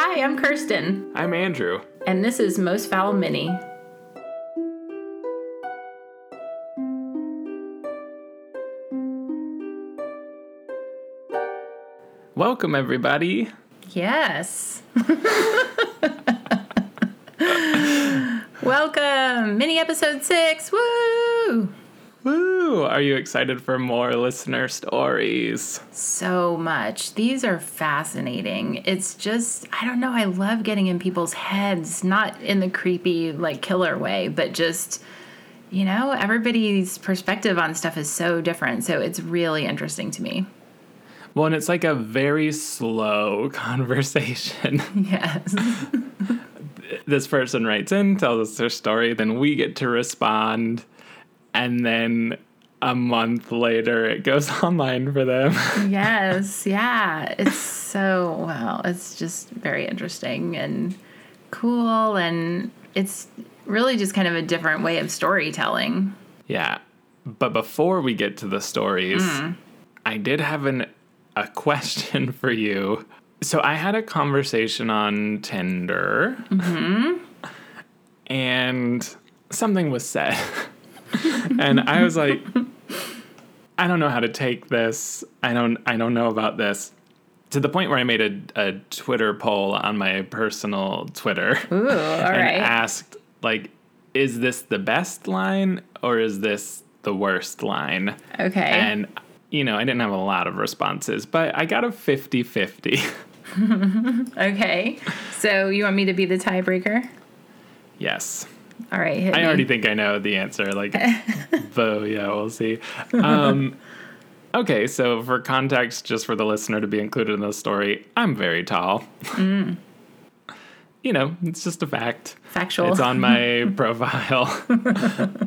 Hi, I'm Kirsten, I'm Andrew. and this is Most Foul Mini. Welcome, everybody. Yes. Welcome, mini episode six. Woo! Woo! Are you excited for more listener stories? So much. These are fascinating. It's just, I don't know, I love getting in people's heads, not in the creepy, like killer way, but just, you know, everybody's perspective on stuff is so different. So it's really interesting to me. Well, and it's like a very slow conversation. Yes. this person writes in, tells us their story, then we get to respond, and then a month later it goes online for them. yes. Yeah. It's so, well, it's just very interesting and cool. And it's really just kind of a different way of storytelling. yeah. But before we get to the stories, mm. I did have an a question for you. So I had a conversation on Tinder. Mm-hmm. And something was said. and I was like, I don't know how to take this. I don't I don't know about this. To the point where I made a, a Twitter poll on my personal Twitter Ooh, all and right. asked like is this the best line or is this the worst line? Okay. And you know, I didn't have a lot of responses, but I got a 50-50. okay. So you want me to be the tiebreaker? yes. All right. I me. already think I know the answer. Like, though, yeah, we'll see. Um, okay, so for context, just for the listener to be included in the story, I'm very tall. Mm. You know, it's just a fact. Factual. It's on my profile.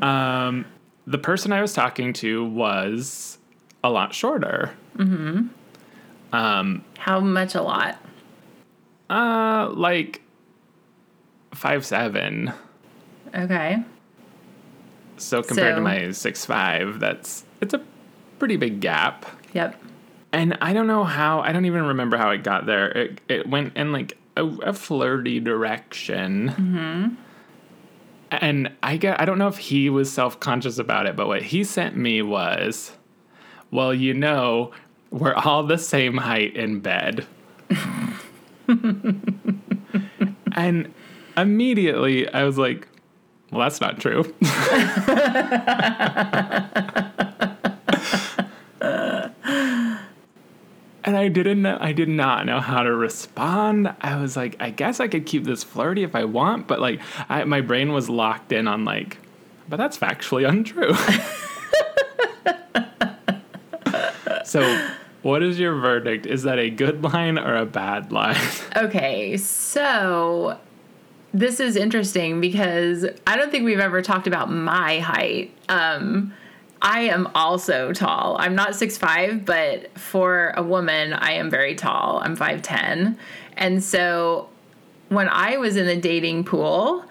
um, the person I was talking to was a lot shorter. How much a lot? Uh, like five seven. Okay. So compared So- to my six five, that's it's a pretty big gap. Yep. And I don't know how. I don't even remember how it got there. It it went in like a, a flirty direction. Mm-hmm. And I get. I don't know if he was self conscious about it, but what he sent me was, well, you know, we're all the same height in bed. and immediately I was like, well, that's not true. And I didn't know, I did not know how to respond. I was like, I guess I could keep this flirty if I want, but like I, my brain was locked in on like, but that's factually untrue. so, what is your verdict? Is that a good line or a bad line? Okay. So this is interesting because I don't think we've ever talked about my height. Um, I am also tall. I'm not 6'5, but for a woman, I am very tall. I'm 5'10. And so when I was in the dating pool,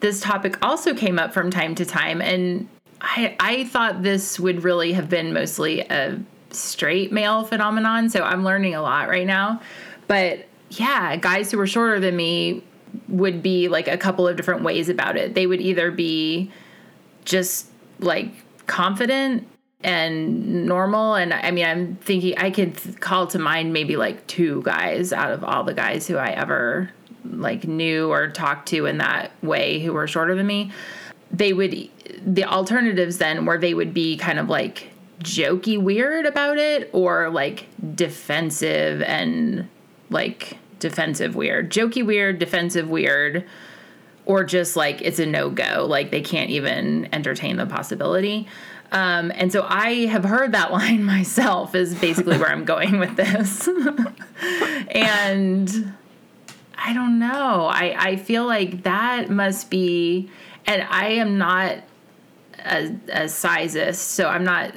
this topic also came up from time to time. And I, I thought this would really have been mostly a straight male phenomenon. So I'm learning a lot right now. But yeah, guys who were shorter than me would be like a couple of different ways about it. They would either be just like confident and normal and i mean i'm thinking i could th- call to mind maybe like two guys out of all the guys who i ever like knew or talked to in that way who were shorter than me they would the alternatives then where they would be kind of like jokey weird about it or like defensive and like defensive weird jokey weird defensive weird or just like it's a no go, like they can't even entertain the possibility. Um, and so I have heard that line myself, is basically where I'm going with this. and I don't know. I, I feel like that must be, and I am not a, a sizist, so I'm not,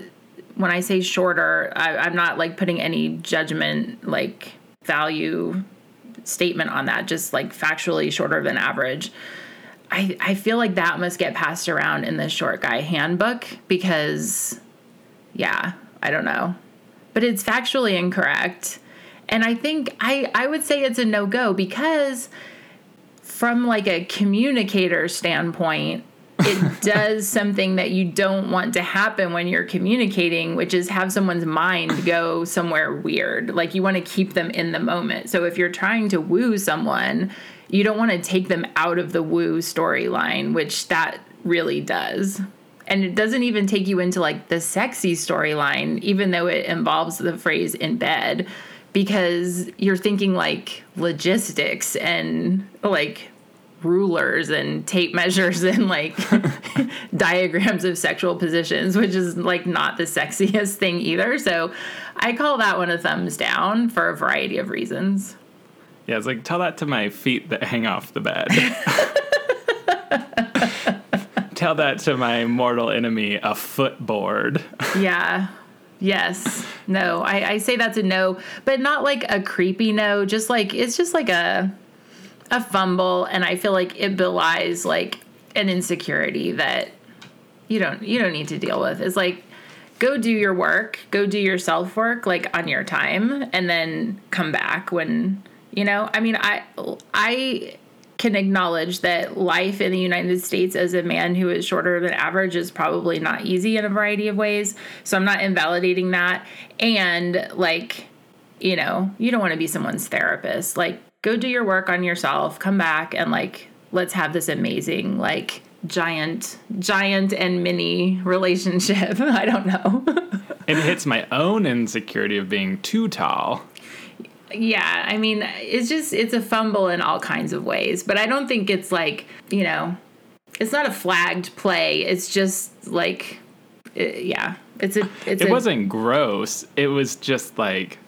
when I say shorter, I, I'm not like putting any judgment, like value statement on that, just like factually shorter than average. I, I feel like that must get passed around in the short guy handbook because, yeah, I don't know. But it's factually incorrect. And I think I I would say it's a no go because from like a communicator standpoint, it does something that you don't want to happen when you're communicating, which is have someone's mind go somewhere weird. Like you want to keep them in the moment. So if you're trying to woo someone, you don't want to take them out of the woo storyline, which that really does. And it doesn't even take you into like the sexy storyline, even though it involves the phrase in bed, because you're thinking like logistics and like rulers and tape measures and like diagrams of sexual positions, which is like not the sexiest thing either. So I call that one a thumbs down for a variety of reasons. Yeah, it's like tell that to my feet that hang off the bed. tell that to my mortal enemy, a footboard. yeah. Yes. No. I, I say that's a no, but not like a creepy no. Just like it's just like a a fumble, and I feel like it belies like an insecurity that you don't you don't need to deal with. It's like go do your work, go do your self work like on your time, and then come back when you know, I mean, I I can acknowledge that life in the United States as a man who is shorter than average is probably not easy in a variety of ways. So I'm not invalidating that. And like, you know, you don't want to be someone's therapist. Like, go do your work on yourself, come back and like let's have this amazing like giant giant and mini relationship. I don't know. it hits my own insecurity of being too tall yeah, I mean, it's just it's a fumble in all kinds of ways, but I don't think it's like, you know, it's not a flagged play. It's just like it, yeah, it's a it's It a, wasn't gross. It was just like,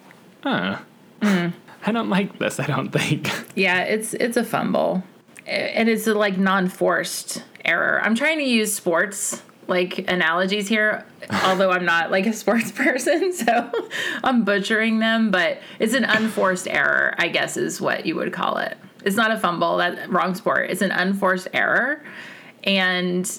huh. Mm. I don't like this, I don't think. Yeah, it's it's a fumble. And it's a like non-forced error. I'm trying to use sports like analogies here, although I'm not like a sports person, so I'm butchering them, but it's an unforced error, I guess is what you would call it. It's not a fumble, that wrong sport. It's an unforced error. And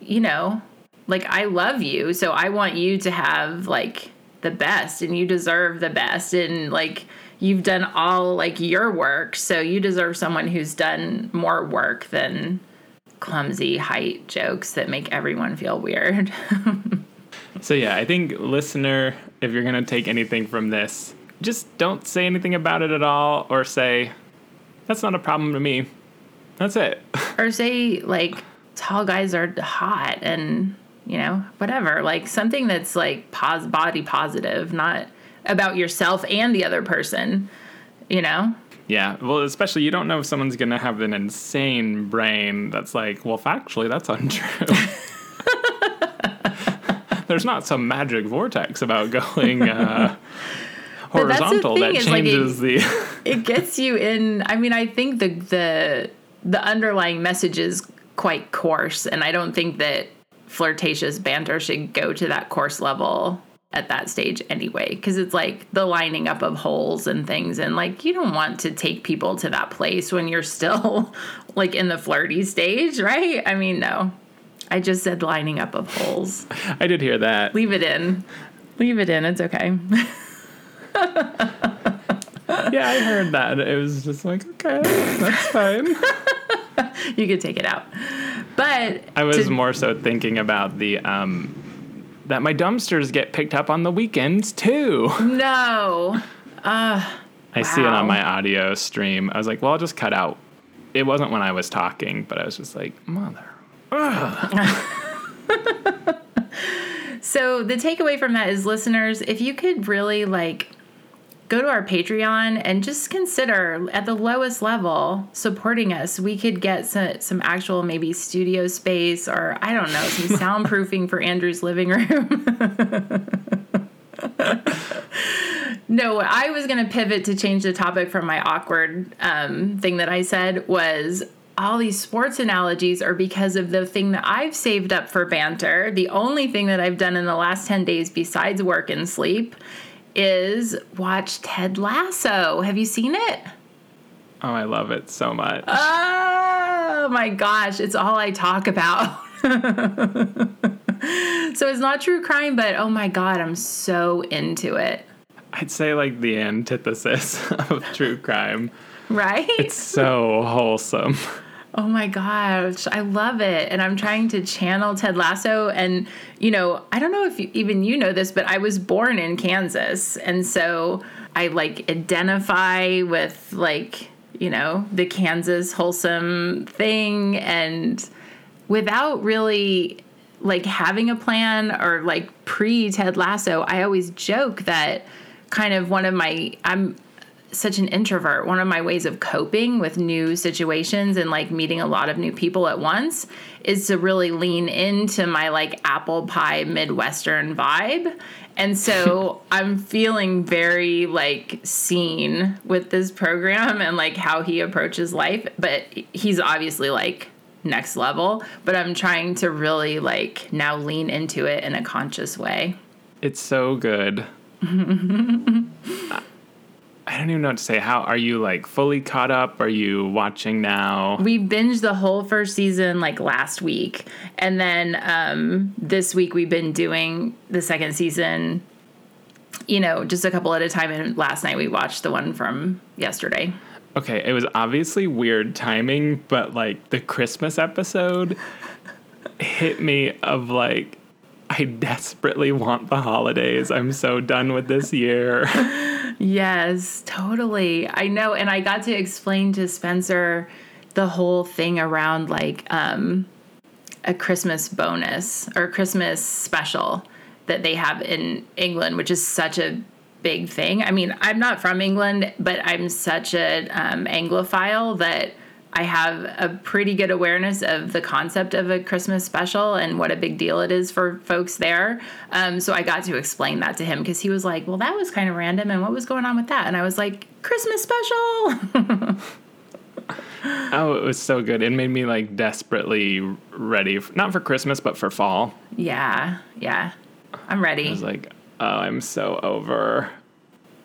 you know, like I love you, so I want you to have like the best and you deserve the best and like you've done all like your work, so you deserve someone who's done more work than clumsy height jokes that make everyone feel weird. so, yeah, I think, listener, if you're going to take anything from this, just don't say anything about it at all or say, that's not a problem to me. That's it. or say, like, tall guys are hot and, you know, whatever. Like, something that's like pos- body positive, not about yourself and the other person, you know? Yeah, well, especially you don't know if someone's going to have an insane brain that's like, well, factually, that's untrue. There's not some magic vortex about going uh, horizontal that changes like it, the. it gets you in. I mean, I think the the the underlying message is quite coarse, and I don't think that flirtatious banter should go to that coarse level at that stage anyway because it's like the lining up of holes and things and like you don't want to take people to that place when you're still like in the flirty stage right? I mean no. I just said lining up of holes. I did hear that. Leave it in. Leave it in. It's okay. Yeah i heard that. It was just like okay that's fine. You could take it out. But i was to- more so thinking about the um that my dumpsters get picked up on the weekends too. No. Uh, I wow. see it on my audio stream. I was like, well, I'll just cut out. It wasn't when I was talking, but I was just like, mother. so the takeaway from that is listeners, if you could really like go to our Patreon and just consider at the lowest level supporting us. We could get some, some actual maybe studio space or I don't know, some soundproofing for Andrew's living room. no, I was going to pivot to change the topic from my awkward um, thing that I said was all these sports analogies are because of the thing that I've saved up for banter. The only thing that I've done in the last 10 days besides work and sleep is watch Ted Lasso. Have you seen it? Oh, I love it so much. Oh my gosh, it's all I talk about. so it's not true crime, but oh my god, I'm so into it. I'd say like the antithesis of true crime. Right? It's so wholesome. Oh my gosh, I love it. And I'm trying to channel Ted Lasso. And, you know, I don't know if you, even you know this, but I was born in Kansas. And so I like identify with like, you know, the Kansas wholesome thing. And without really like having a plan or like pre Ted Lasso, I always joke that kind of one of my, I'm, such an introvert. One of my ways of coping with new situations and like meeting a lot of new people at once is to really lean into my like apple pie Midwestern vibe. And so I'm feeling very like seen with this program and like how he approaches life. But he's obviously like next level, but I'm trying to really like now lean into it in a conscious way. It's so good. I don't even know what to say. How are you like fully caught up? Are you watching now? We binged the whole first season like last week. And then um, this week we've been doing the second season, you know, just a couple at a time. And last night we watched the one from yesterday. Okay, it was obviously weird timing, but like the Christmas episode hit me of like, I desperately want the holidays. I'm so done with this year. Yes, totally. I know. And I got to explain to Spencer the whole thing around like um, a Christmas bonus or Christmas special that they have in England, which is such a big thing. I mean, I'm not from England, but I'm such an um, Anglophile that I have a pretty good awareness of the concept of a Christmas special and what a big deal it is for folks there. Um, so I got to explain that to him because he was like, "Well, that was kind of random, and what was going on with that?" And I was like, "Christmas special." oh, it was so good. It made me like desperately ready, for, not for Christmas, but for fall. Yeah, yeah, I'm ready. I was like, oh, I'm so over.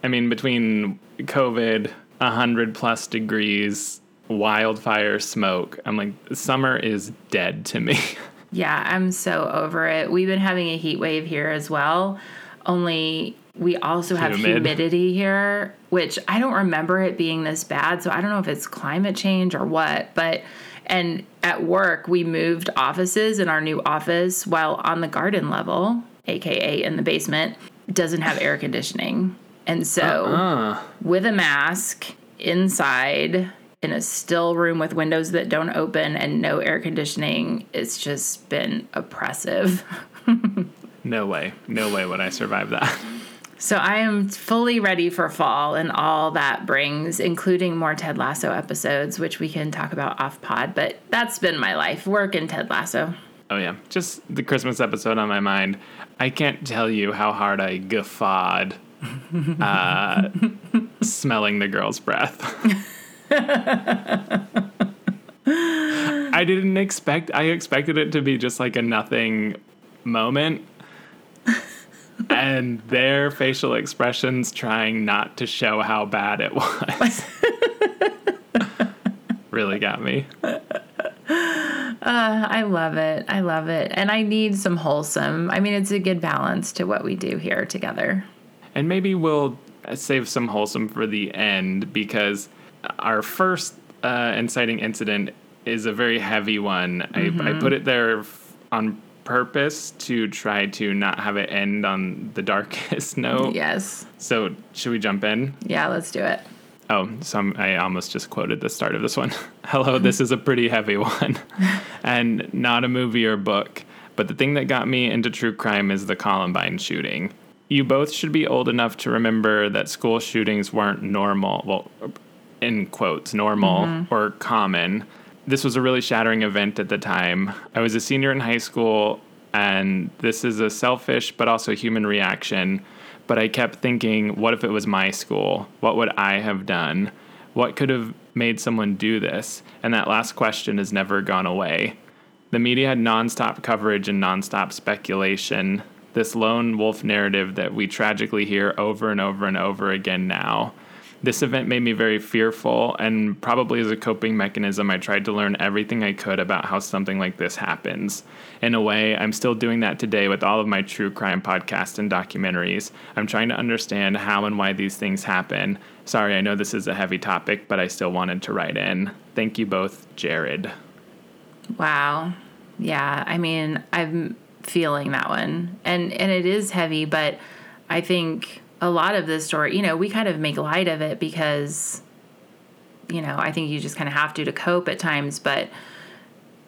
I mean, between COVID, hundred plus degrees, wildfire smoke. I'm like, summer is dead to me. yeah, I'm so over it. We've been having a heat wave here as well. Only we also have Humid. humidity here, which I don't remember it being this bad. So I don't know if it's climate change or what, but and at work we moved offices and our new office while on the garden level, aka in the basement, doesn't have air conditioning. And so uh-uh. with a mask inside in a still room with windows that don't open and no air conditioning, it's just been oppressive. no way. No way would I survive that. So I am fully ready for fall and all that brings, including more Ted Lasso episodes, which we can talk about off pod. But that's been my life work in Ted Lasso. Oh, yeah. Just the Christmas episode on my mind. I can't tell you how hard I guffawed uh, smelling the girl's breath. I didn't expect I expected it to be just like a nothing moment. and their facial expressions trying not to show how bad it was. really got me. Uh, I love it. I love it. And I need some wholesome. I mean, it's a good balance to what we do here together. And maybe we'll save some wholesome for the end because our first uh, inciting incident is a very heavy one. Mm-hmm. I, I put it there on purpose to try to not have it end on the darkest note. Yes. So should we jump in? Yeah, let's do it. Oh, so I almost just quoted the start of this one. Hello, this is a pretty heavy one, and not a movie or book. But the thing that got me into true crime is the Columbine shooting. You both should be old enough to remember that school shootings weren't normal. Well, in quotes, normal mm-hmm. or common. This was a really shattering event at the time. I was a senior in high school, and this is a selfish but also human reaction. But I kept thinking, what if it was my school? What would I have done? What could have made someone do this? And that last question has never gone away. The media had nonstop coverage and nonstop speculation, this lone wolf narrative that we tragically hear over and over and over again now This event made me very fearful, and probably as a coping mechanism, I tried to learn everything I could about how something like this happens. In a way, I'm still doing that today with all of my true crime podcasts and documentaries. I'm trying to understand how and why these things happen. Sorry, I know this is a heavy topic, but I still wanted to write in. Thank you both, Jared. Wow. Yeah, I mean, I'm feeling that one. And and it is heavy, but I think a lot of this story, you know, we kind of make light of it because you know, I think you just kind of have to to cope at times, but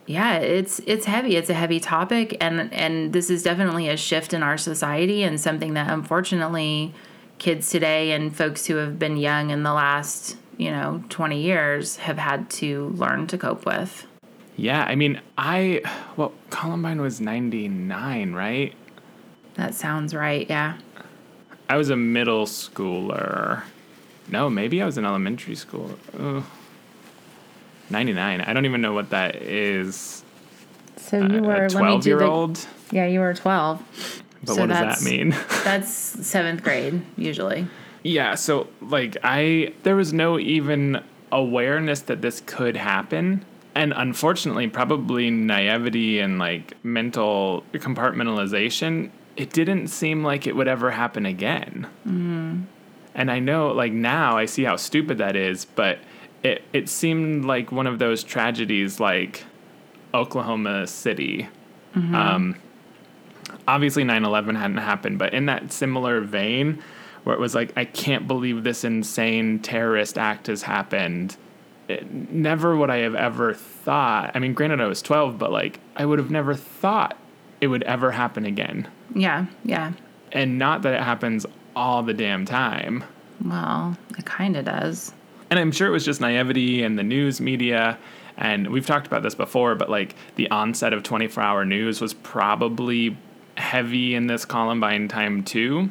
yeah, it's it's heavy. It's a heavy topic and and this is definitely a shift in our society and something that unfortunately kids today and folks who have been young in the last, you know, 20 years have had to learn to cope with. Yeah, I mean, I well, Columbine was 99, right? That sounds right. Yeah. I was a middle schooler. No, maybe I was in elementary school. Ugh. 99. I don't even know what that is. So you were a 12 year old? Yeah, you were 12. But so what does that mean? that's seventh grade, usually. Yeah, so like I, there was no even awareness that this could happen. And unfortunately, probably naivety and like mental compartmentalization, it didn't seem like it would ever happen again. Mm. And I know, like now, I see how stupid that is, but it, it seemed like one of those tragedies like Oklahoma City. Mm-hmm. Um, obviously 9-11 hadn't happened but in that similar vein where it was like i can't believe this insane terrorist act has happened it, never would i have ever thought i mean granted i was 12 but like i would have never thought it would ever happen again. Yeah yeah. And not that it happens all the damn time. Well it kind of does. And i'm sure it was just naivety and the news media. And we've talked about this before but like the onset of 24 hour news was probably heavy in this Columbine time too?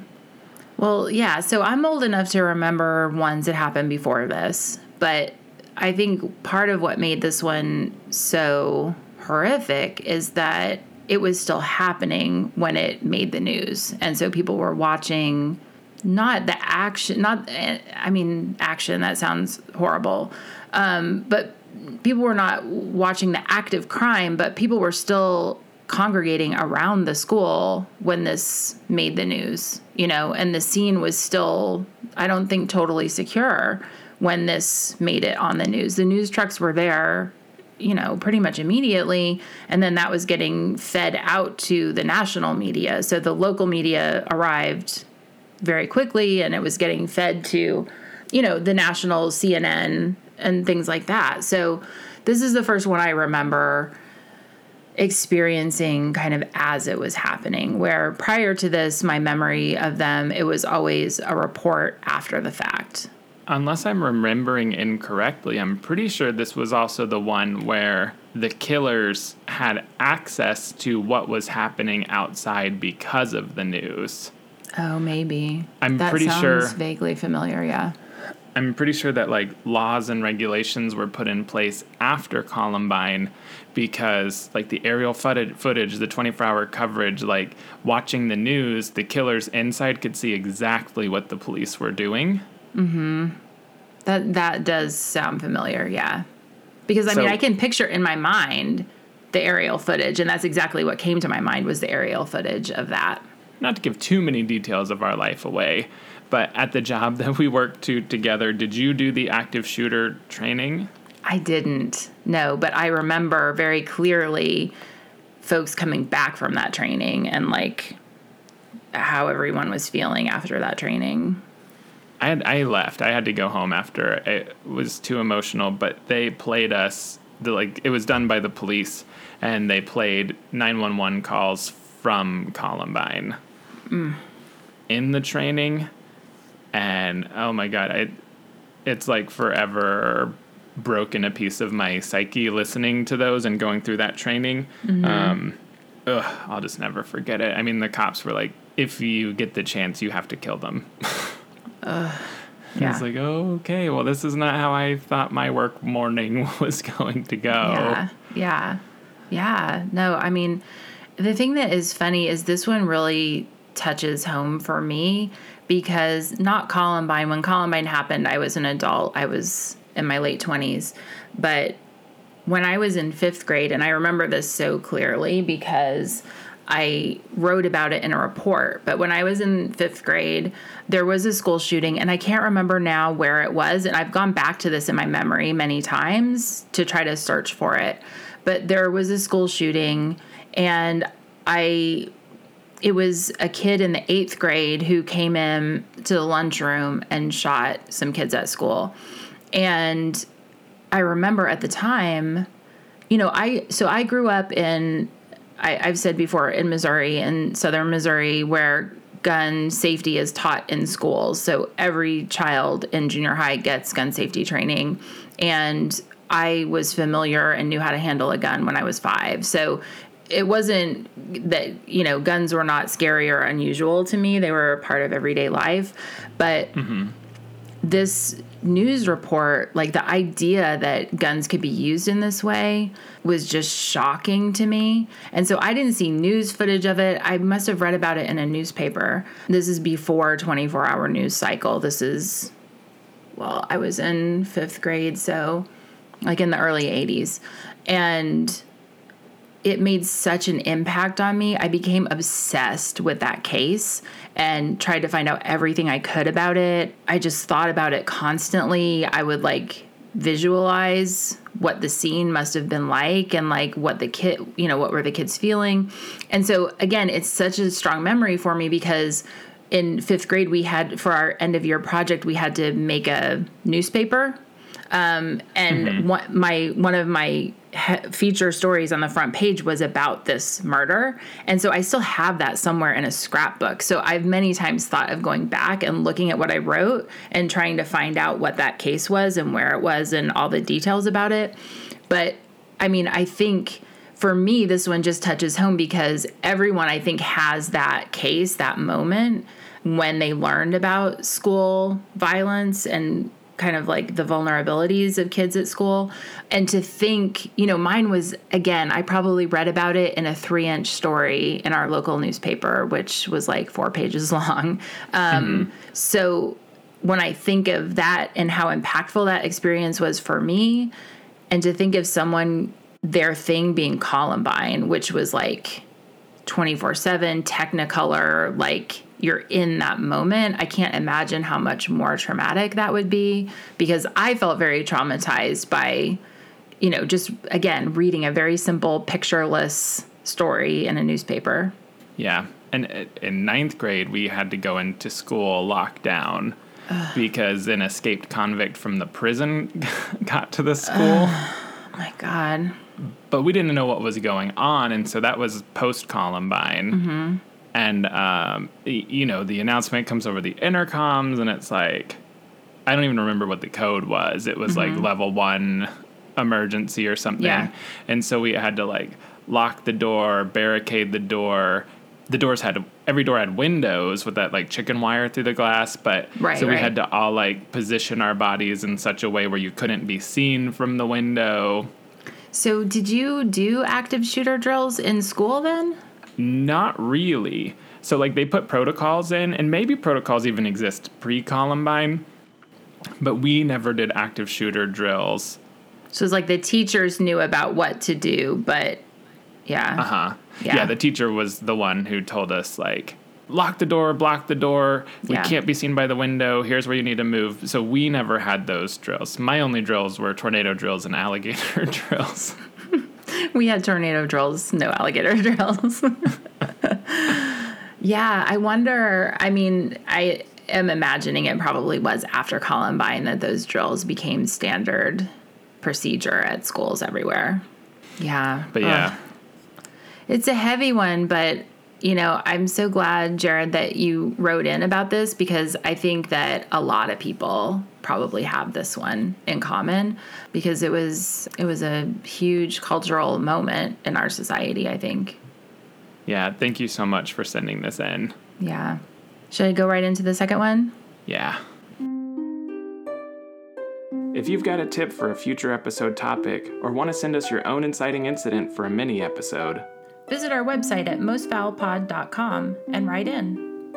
Well, yeah. So I'm old enough to remember ones that happened before this, but I think part of what made this one so horrific is that it was still happening when it made the news. And so people were watching not the action, not, I mean, action, that sounds horrible. Um, but people were not watching the active crime, but people were still congregating around the school when this made the news, you know, and the scene was still, I don't think, totally secure when this made it on the news. The news trucks were there, you know, pretty much immediately, and then that was getting fed out to the national media. So the local media arrived very quickly and it was getting fed to, you know, the national CNN and things like that. So this is the first one I remember experiencing kind of as it was happening. Where prior to this, my memory of them, it was always a report after the fact. Unless I'm remembering incorrectly, I'm pretty sure this was also the one where the killers had access to what was happening outside because of the news. Oh, maybe. I'm that pretty sure. Vaguely familiar, yeah. I'm pretty sure that like laws and regulations were put in place after Columbine because like the aerial footage, the 24 hour coverage, like watching the news, the killers inside could see exactly what the police were doing. Mm-hmm. That that does sound familiar, yeah. Because I so, mean, I can picture in my mind the aerial footage, and that's exactly what came to my mind was the aerial footage of that. Not to give too many details of our life away, but at the job that we worked to together, did you do the active shooter training? I didn't. No, but I remember very clearly folks coming back from that training and like how everyone was feeling after that training. I had, I left. I had to go home after it was too emotional, but they played us the like it was done by the police and they played 911 calls from Columbine. Mm. In the training and oh my god, I it's like forever broken a piece of my psyche listening to those and going through that training. Mm-hmm. Um, ugh, I'll just never forget it. I mean, the cops were like, if you get the chance, you have to kill them. uh, yeah. It's like, oh, okay, well, this is not how I thought my work morning was going to go. Yeah, yeah, yeah. No, I mean, the thing that is funny is this one really touches home for me because not Columbine. When Columbine happened, I was an adult. I was in my late 20s. But when I was in fifth grade, and I remember this so clearly because I wrote about it in a report. But when I was in fifth grade, there was a school shooting, and I can't remember now where it was. And I've gone back to this in my memory many times to try to search for it. But there was a school shooting, and I it was a kid in the eighth grade who came in to the lunchroom and shot some kids at school. And I remember at the time, you know, I so I grew up in I, I've said before in Missouri, in southern Missouri, where gun safety is taught in schools. So every child in junior high gets gun safety training. And I was familiar and knew how to handle a gun when I was five. So it wasn't that, you know, guns were not scary or unusual to me. They were a part of everyday life. But mm-hmm. this news report, like the idea that guns could be used in this way was just shocking to me. And so I didn't see news footage of it. I must have read about it in a newspaper. This is before 24 hour news cycle. This is, well, I was in fifth grade, so like in the early 80s. And it made such an impact on me. I became obsessed with that case and tried to find out everything I could about it. I just thought about it constantly. I would like visualize what the scene must have been like and like what the kid, you know, what were the kids feeling. And so again, it's such a strong memory for me because in 5th grade we had for our end of year project we had to make a newspaper um, and mm-hmm. one, my one of my feature stories on the front page was about this murder. And so I still have that somewhere in a scrapbook. So I've many times thought of going back and looking at what I wrote and trying to find out what that case was and where it was and all the details about it. But I mean, I think for me, this one just touches home because everyone I think has that case, that moment when they learned about school violence and kind of like the vulnerabilities of kids at school. And to think, you know, mine was, again, I probably read about it in a three inch story in our local newspaper, which was like four pages long. Um, mm-hmm. So when I think of that and how impactful that experience was for me, and to think of someone, their thing being Columbine, which was like 24 7, Technicolor, like you're in that moment. I can't imagine how much more traumatic that would be because I felt very traumatized by, you know, just again, reading a very simple, pictureless story in a newspaper. Yeah. And in ninth grade, we had to go into school lockdown because an escaped convict from the prison got to the school. Oh my God. But we didn't know what was going on. And so that was post Columbine. Mm-hmm and um, you know the announcement comes over the intercoms and it's like i don't even remember what the code was it was mm-hmm. like level one emergency or something yeah. and so we had to like lock the door barricade the door the doors had every door had windows with that like chicken wire through the glass but right, so we right. had to all like position our bodies in such a way where you couldn't be seen from the window so did you do active shooter drills in school then not really. So like they put protocols in, and maybe protocols even exist pre Columbine, but we never did active shooter drills. So it's like the teachers knew about what to do, but yeah. Uh huh. Yeah. yeah, the teacher was the one who told us like lock the door, block the door. We yeah. can't be seen by the window. Here's where you need to move. So we never had those drills. My only drills were tornado drills and alligator drills. we had tornado drills, no alligator drills. yeah, I wonder. I mean, I am imagining it probably was after Columbine that those drills became standard procedure at schools everywhere. Yeah. But yeah. Ugh. It's a heavy one, but you know, I'm so glad, Jared, that you wrote in about this because I think that a lot of people probably have this one in common because it was it was a huge cultural moment in our society, I think. Yeah, thank you so much for sending this in. Yeah. Should I go right into the second one? Yeah. If you've got a tip for a future episode topic or want to send us your own inciting incident for a mini episode, visit our website at mostfoulpod.com and write in.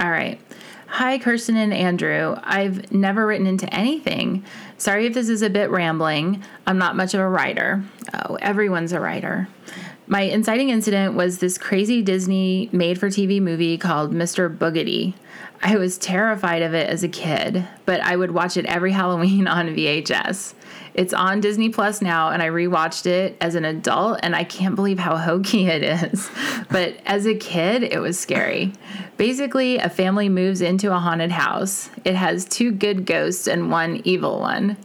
All right. Hi, Kirsten and Andrew. I've never written into anything. Sorry if this is a bit rambling. I'm not much of a writer. Oh, everyone's a writer. My inciting incident was this crazy Disney made for TV movie called Mr. Boogedy. I was terrified of it as a kid, but I would watch it every Halloween on VHS. It's on Disney Plus now, and I rewatched it as an adult, and I can't believe how hokey it is. But as a kid, it was scary. Basically, a family moves into a haunted house. It has two good ghosts and one evil one,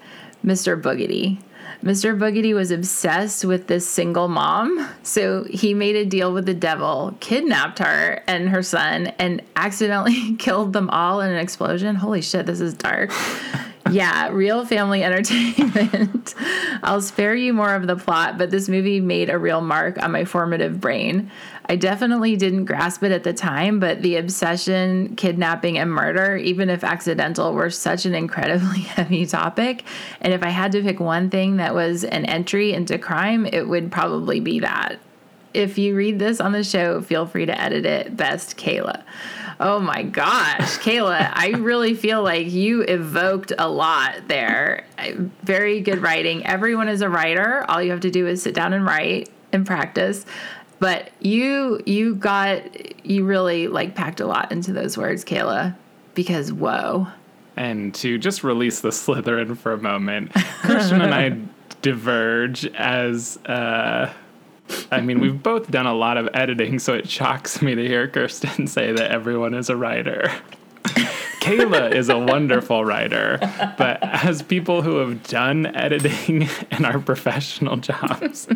Mr. Boogedy. Mr. Boogedy was obsessed with this single mom, so he made a deal with the devil, kidnapped her and her son, and accidentally killed them all in an explosion. Holy shit, this is dark. Yeah, real family entertainment. I'll spare you more of the plot, but this movie made a real mark on my formative brain. I definitely didn't grasp it at the time, but the obsession, kidnapping, and murder, even if accidental, were such an incredibly heavy topic. And if I had to pick one thing that was an entry into crime, it would probably be that. If you read this on the show, feel free to edit it. Best, Kayla. Oh my gosh, Kayla, I really feel like you evoked a lot there. Very good writing. Everyone is a writer. All you have to do is sit down and write and practice. But you you got you really like packed a lot into those words, Kayla, because whoa. And to just release the Slytherin for a moment, Kirsten and I diverge as uh I mean, we've both done a lot of editing, so it shocks me to hear Kirsten say that everyone is a writer. Kayla is a wonderful writer, but as people who have done editing in our professional jobs,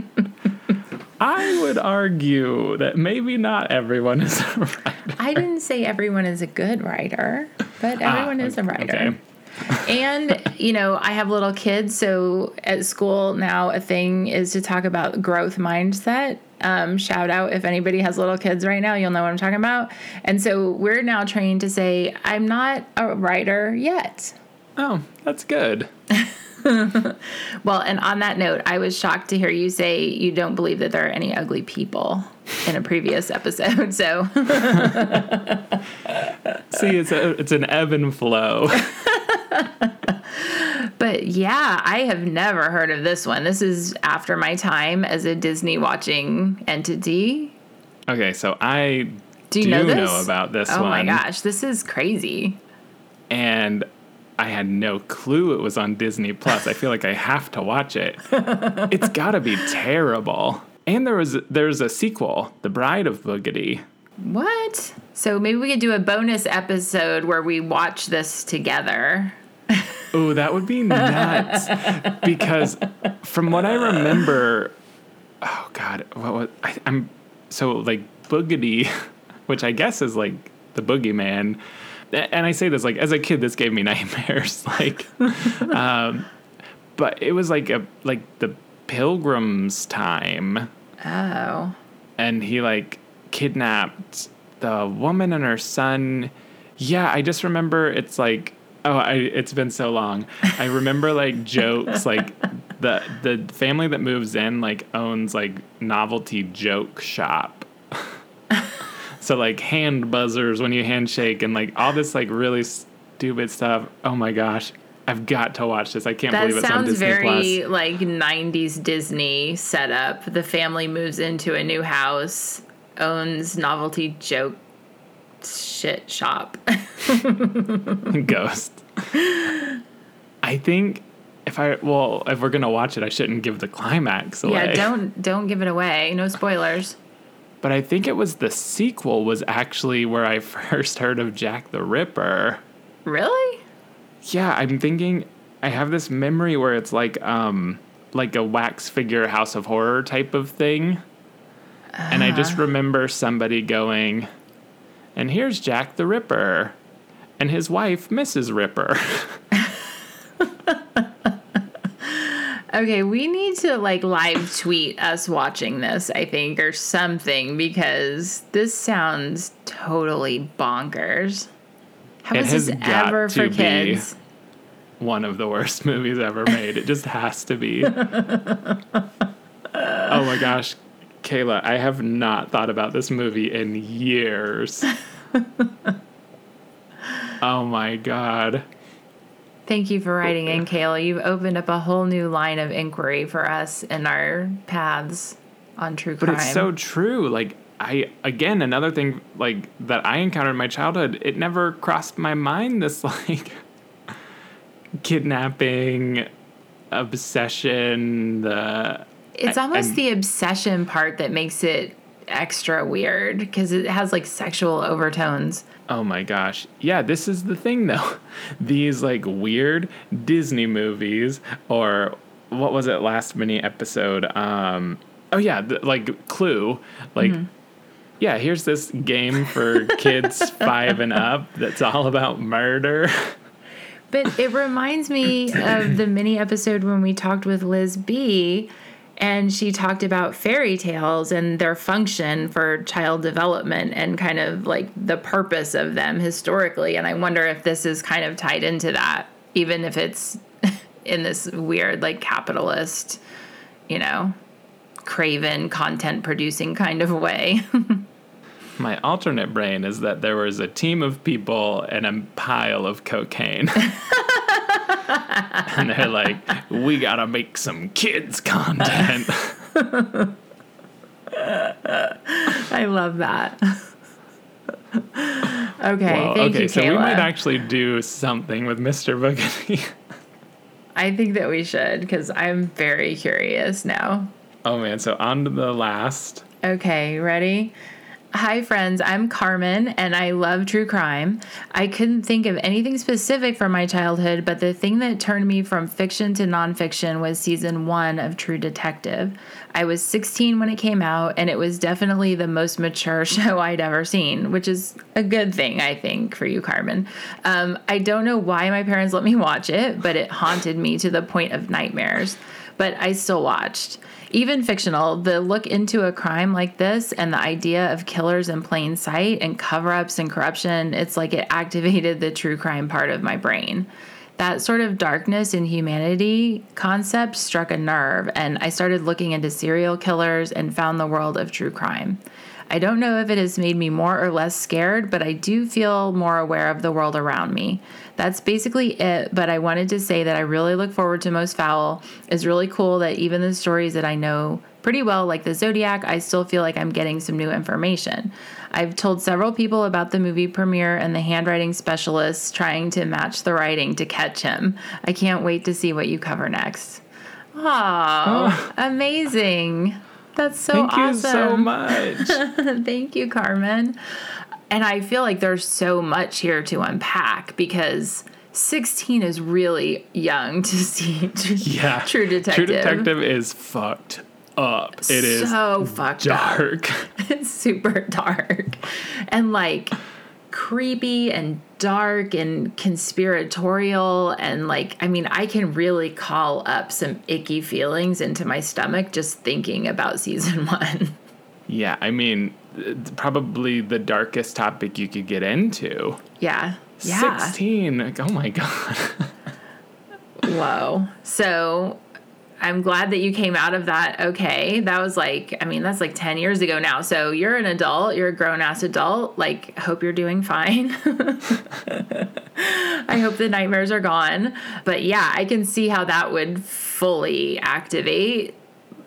I would argue that maybe not everyone is a writer. I didn't say everyone is a good writer, but ah, everyone ah, is a writer. Okay. And you know i have little kids so at school now a thing is to talk about growth mindset um, shout out if anybody has little kids right now you'll know what i'm talking about and so we're now trained to say i'm not a writer yet oh that's good well, and on that note, I was shocked to hear you say you don't believe that there are any ugly people in a previous episode. So, see, it's a, it's an ebb and flow. but yeah, I have never heard of this one. This is after my time as a Disney watching entity. Okay, so I do, you do know, know, about this oh one. my gosh, this is crazy. And I had no clue it was on Disney Plus. I feel like I have to watch it. it's got to be terrible. And there was there's a sequel, The Bride of Boogedy. What? So maybe we could do a bonus episode where we watch this together. Oh, that would be nuts. because from what I remember, oh god, what was I, I'm so like Boogedy, which I guess is like the boogeyman and I say this like as a kid, this gave me nightmares. like, um, but it was like a like the pilgrim's time. Oh. And he like kidnapped the woman and her son. Yeah, I just remember it's like oh, I, it's been so long. I remember like jokes like the the family that moves in like owns like novelty joke shop. So like hand buzzers when you handshake and like all this like really stupid stuff. Oh my gosh. I've got to watch this. I can't that believe it's on Disney very Plus. like 90s Disney setup. The family moves into a new house, owns novelty joke shit shop. Ghost. I think if I well, if we're gonna watch it, I shouldn't give the climax away. Yeah, don't don't give it away. No spoilers but I think it was the sequel was actually where I first heard of Jack the Ripper. Really? Yeah, I'm thinking I have this memory where it's like um like a wax figure house of horror type of thing. Uh. And I just uh-huh. remember somebody going, and here's Jack the Ripper and his wife, Mrs. Ripper. Okay, we need to like live tweet us watching this, I think, or something, because this sounds totally bonkers. How it is this ever for kids? one of the worst movies ever made. It just has to be. oh my gosh, Kayla, I have not thought about this movie in years. Oh my god. Thank you for writing in, Kayla. You've opened up a whole new line of inquiry for us in our paths on true crime. But it's so true. Like I again another thing like that I encountered in my childhood, it never crossed my mind this like kidnapping obsession the it's I- almost I'm- the obsession part that makes it extra weird because it has like sexual overtones. Oh my gosh. Yeah, this is the thing though. These like weird Disney movies or what was it last mini episode? Um oh yeah, the, like Clue. Like yeah, here's this game for kids 5 and up that's all about murder. But it reminds me of the mini episode when we talked with Liz B. And she talked about fairy tales and their function for child development and kind of like the purpose of them historically. And I wonder if this is kind of tied into that, even if it's in this weird, like capitalist, you know, craven content producing kind of way. My alternate brain is that there was a team of people and a pile of cocaine. and they're like, we gotta make some kids content. I love that. okay, Well, thank okay, you, so Kayla. we might actually do something with Mr. Boogity. I think that we should because I'm very curious now. oh man, so on to the last. Okay, ready? Hi, friends. I'm Carmen and I love true crime. I couldn't think of anything specific from my childhood, but the thing that turned me from fiction to nonfiction was season one of True Detective. I was 16 when it came out, and it was definitely the most mature show I'd ever seen, which is a good thing, I think, for you, Carmen. Um, I don't know why my parents let me watch it, but it haunted me to the point of nightmares. But I still watched. Even fictional, the look into a crime like this and the idea of killers in plain sight and cover ups and corruption, it's like it activated the true crime part of my brain. That sort of darkness in humanity concept struck a nerve, and I started looking into serial killers and found the world of true crime. I don't know if it has made me more or less scared, but I do feel more aware of the world around me. That's basically it, but I wanted to say that I really look forward to Most Foul. It's really cool that even the stories that I know pretty well, like the Zodiac, I still feel like I'm getting some new information. I've told several people about the movie premiere and the handwriting specialists trying to match the writing to catch him. I can't wait to see what you cover next. Oh, amazing. That's so awesome. Thank awesome. you so much. Thank you, Carmen. And I feel like there's so much here to unpack because 16 is really young to see True, yeah. True Detective. True Detective is fucked up. It is so fucked up. dark. It's super dark and like creepy and dark and conspiratorial and like I mean I can really call up some icky feelings into my stomach just thinking about season 1. Yeah, I mean, probably the darkest topic you could get into. Yeah. Yeah. 16. Like, oh my God. Whoa. So I'm glad that you came out of that okay. That was like, I mean, that's like 10 years ago now. So you're an adult, you're a grown ass adult. Like, hope you're doing fine. I hope the nightmares are gone. But yeah, I can see how that would fully activate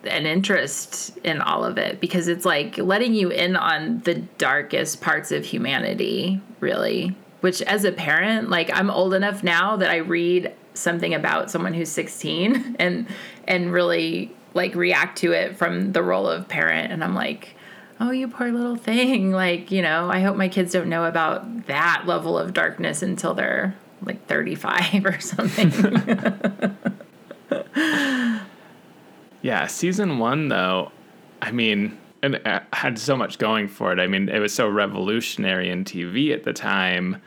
an interest in all of it because it's like letting you in on the darkest parts of humanity, really. Which, as a parent, like I'm old enough now that I read something about someone who's 16 and and really like react to it from the role of parent, and I'm like, oh, you poor little thing. Like, you know, I hope my kids don't know about that level of darkness until they're like 35 or something. Yeah, season one though, I mean, and it had so much going for it. I mean, it was so revolutionary in TV at the time,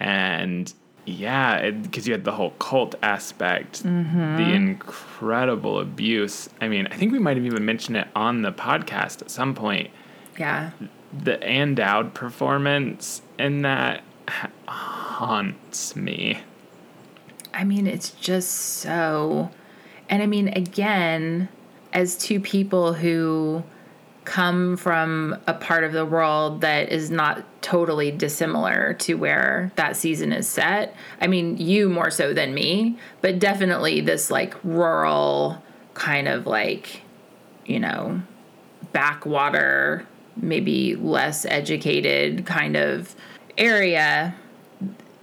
and yeah, because you had the whole cult aspect, mm-hmm. the incredible abuse. I mean, I think we might have even mentioned it on the podcast at some point. yeah. The Ann Dowd performance in that haunts me. I mean, it's just so. And I mean, again, as two people who come from a part of the world that is not totally dissimilar to where that season is set. I mean, you more so than me, but definitely this like rural kind of like, you know, backwater, maybe less educated kind of area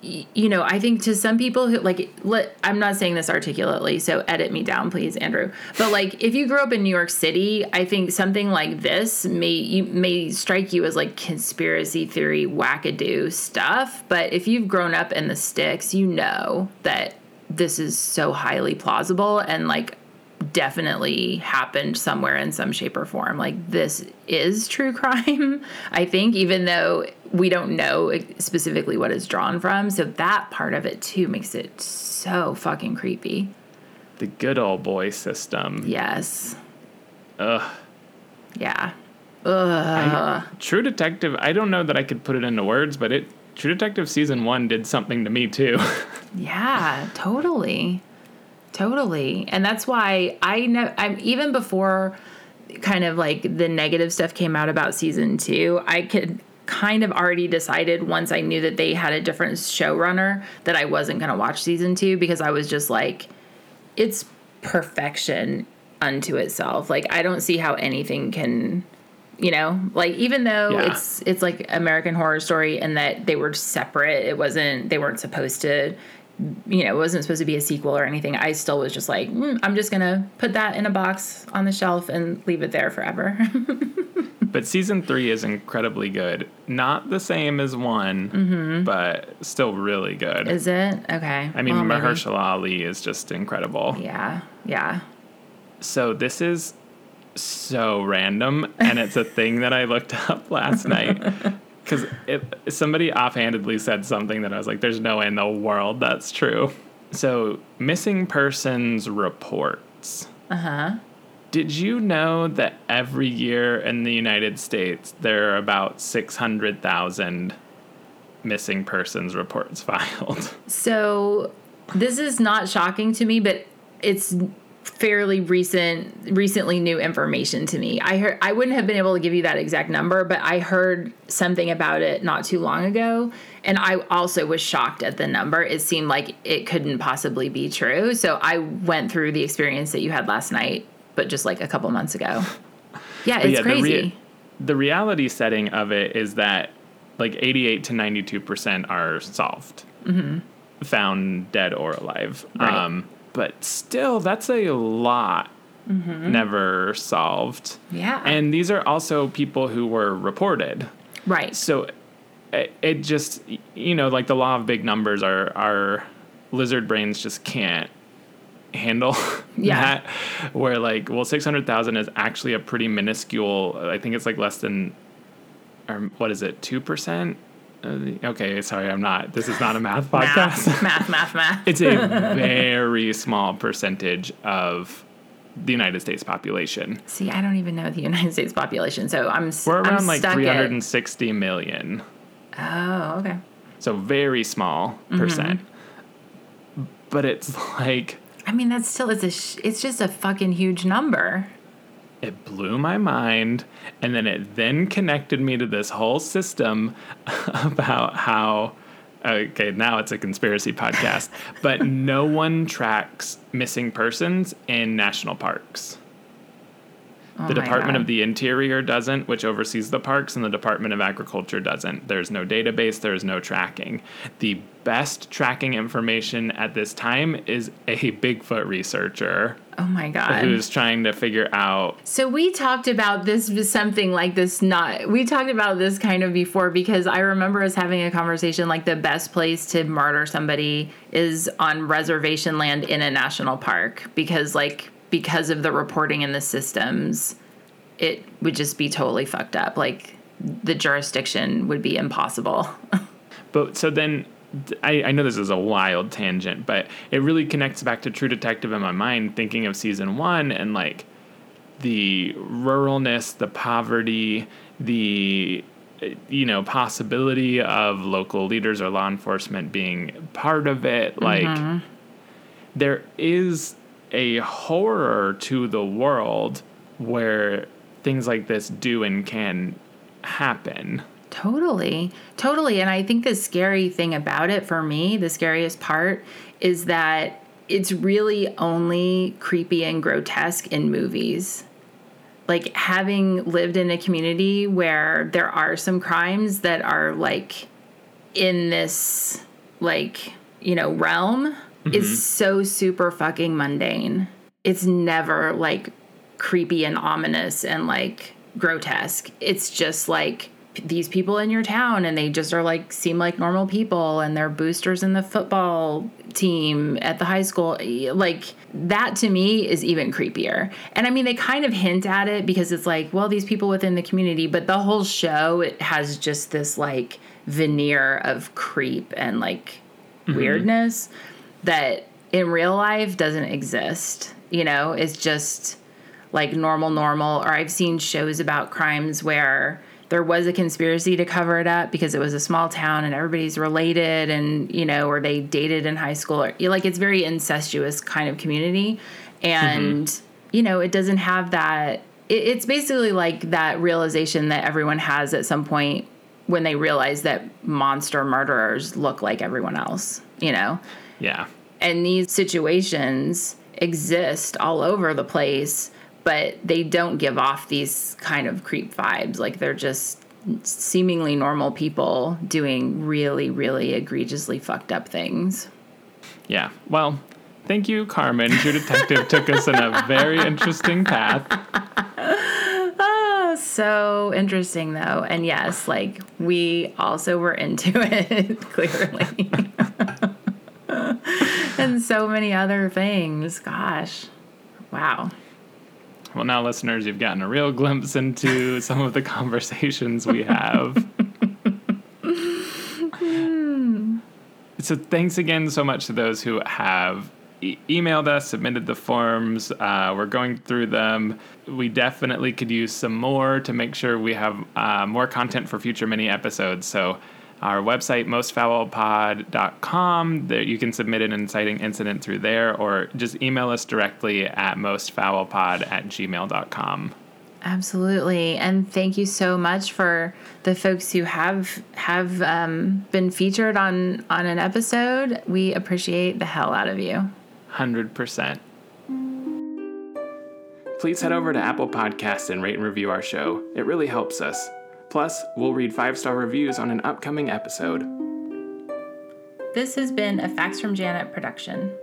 you know, I think to some people who like, let, I'm not saying this articulately, so edit me down, please, Andrew. But like, if you grew up in New York City, I think something like this may you, may strike you as like conspiracy theory wackadoo stuff. But if you've grown up in the sticks, you know that this is so highly plausible and like definitely happened somewhere in some shape or form. Like this is true crime, I think, even though we don't know specifically what it's drawn from. So that part of it too makes it so fucking creepy. The good old boy system. Yes. Ugh. Yeah. Ugh. I, True Detective, I don't know that I could put it into words, but it True Detective season 1 did something to me too. yeah, totally. Totally. And that's why I know I'm even before kind of like the negative stuff came out about season 2, I could kind of already decided once I knew that they had a different showrunner that I wasn't going to watch season 2 because I was just like it's perfection unto itself. Like I don't see how anything can you know like even though yeah. it's it's like american horror story and that they were separate it wasn't they weren't supposed to you know, it wasn't supposed to be a sequel or anything. I still was just like, mm, I'm just gonna put that in a box on the shelf and leave it there forever. but season three is incredibly good. Not the same as one, mm-hmm. but still really good. Is it okay? I mean, well, Mahershala Ali is just incredible. Yeah, yeah. So this is so random, and it's a thing that I looked up last night because somebody offhandedly said something that I was like, "There's no way in the world that's true." So, missing persons reports. Uh huh. Did you know that every year in the United States there are about six hundred thousand missing persons reports filed? So, this is not shocking to me, but it's fairly recent recently new information to me. I heard I wouldn't have been able to give you that exact number, but I heard something about it not too long ago and I also was shocked at the number. It seemed like it couldn't possibly be true. So I went through the experience that you had last night, but just like a couple months ago. Yeah, it's yeah, crazy. The, rea- the reality setting of it is that like 88 to 92% are solved. hmm Found dead or alive. Right. Um, but still, that's a lot mm-hmm. never solved. Yeah. And these are also people who were reported. Right. So it, it just, you know, like the law of big numbers, our, our lizard brains just can't handle yeah. that. Where like, well, 600,000 is actually a pretty minuscule, I think it's like less than, or what is it, 2%? Uh, okay, sorry, I'm not. This is not a math podcast. Math, math, math, math. it's a very small percentage of the United States population. See, I don't even know the United States population, so I'm we're around I'm like 360 at... million. Oh, okay. So very small mm-hmm. percent, mm-hmm. but it's like. I mean, that's still it's a sh- it's just a fucking huge number it blew my mind and then it then connected me to this whole system about how okay now it's a conspiracy podcast but no one tracks missing persons in national parks Oh the Department God. of the Interior doesn't, which oversees the parks, and the Department of Agriculture doesn't. There's no database, there's no tracking. The best tracking information at this time is a Bigfoot researcher. Oh my God. Who's trying to figure out. So we talked about this something like this, not, we talked about this kind of before because I remember us having a conversation like the best place to murder somebody is on reservation land in a national park because, like, because of the reporting in the systems, it would just be totally fucked up. Like the jurisdiction would be impossible. but so then I, I, know this is a wild tangent, but it really connects back to True Detective in my mind, thinking of season one and like the ruralness, the poverty, the you know possibility of local leaders or law enforcement being part of it. Like mm-hmm. there is a horror to the world where things like this do and can happen. Totally. Totally. And I think the scary thing about it for me, the scariest part, is that it's really only creepy and grotesque in movies. Like having lived in a community where there are some crimes that are like in this, like, you know, realm mm-hmm. is so super fucking mundane. It's never like creepy and ominous and like grotesque. It's just like these people in your town and they just are like seem like normal people and they're boosters in the football team at the high school like that to me is even creepier and i mean they kind of hint at it because it's like well these people within the community but the whole show it has just this like veneer of creep and like mm-hmm. weirdness that in real life doesn't exist you know? It's just like normal normal. Or i've seen shows about crimes where there was a conspiracy to cover it up because it was a small town and everybody's related and you know or they dated in high school or like it's very incestuous kind of community. And mm-hmm. you know it doesn't have that it, it's basically like that realization that everyone has at some point when they realize that monster murderers look like everyone else you know yeah and these situations exist all over the place but they don't give off these kind of creep vibes. Like they're just seemingly normal people doing really, really egregiously fucked up things. Yeah. Well, thank you, Carmen. Your detective took us in a very interesting path. Oh, so interesting though. And yes, like we also were into it, clearly. and so many other things. Gosh. Wow. Well, now, listeners, you've gotten a real glimpse into some of the conversations we have. so, thanks again so much to those who have e- emailed us, submitted the forms. Uh, we're going through them. We definitely could use some more to make sure we have uh, more content for future mini episodes. So, our website, mostfoulpod.com. There you can submit an inciting incident through there or just email us directly at mostfoulpod at gmail.com. Absolutely, and thank you so much for the folks who have have um, been featured on on an episode. We appreciate the hell out of you. Hundred percent. Please head over to Apple Podcasts and rate and review our show. It really helps us. Plus, we'll read five star reviews on an upcoming episode. This has been a Facts from Janet production.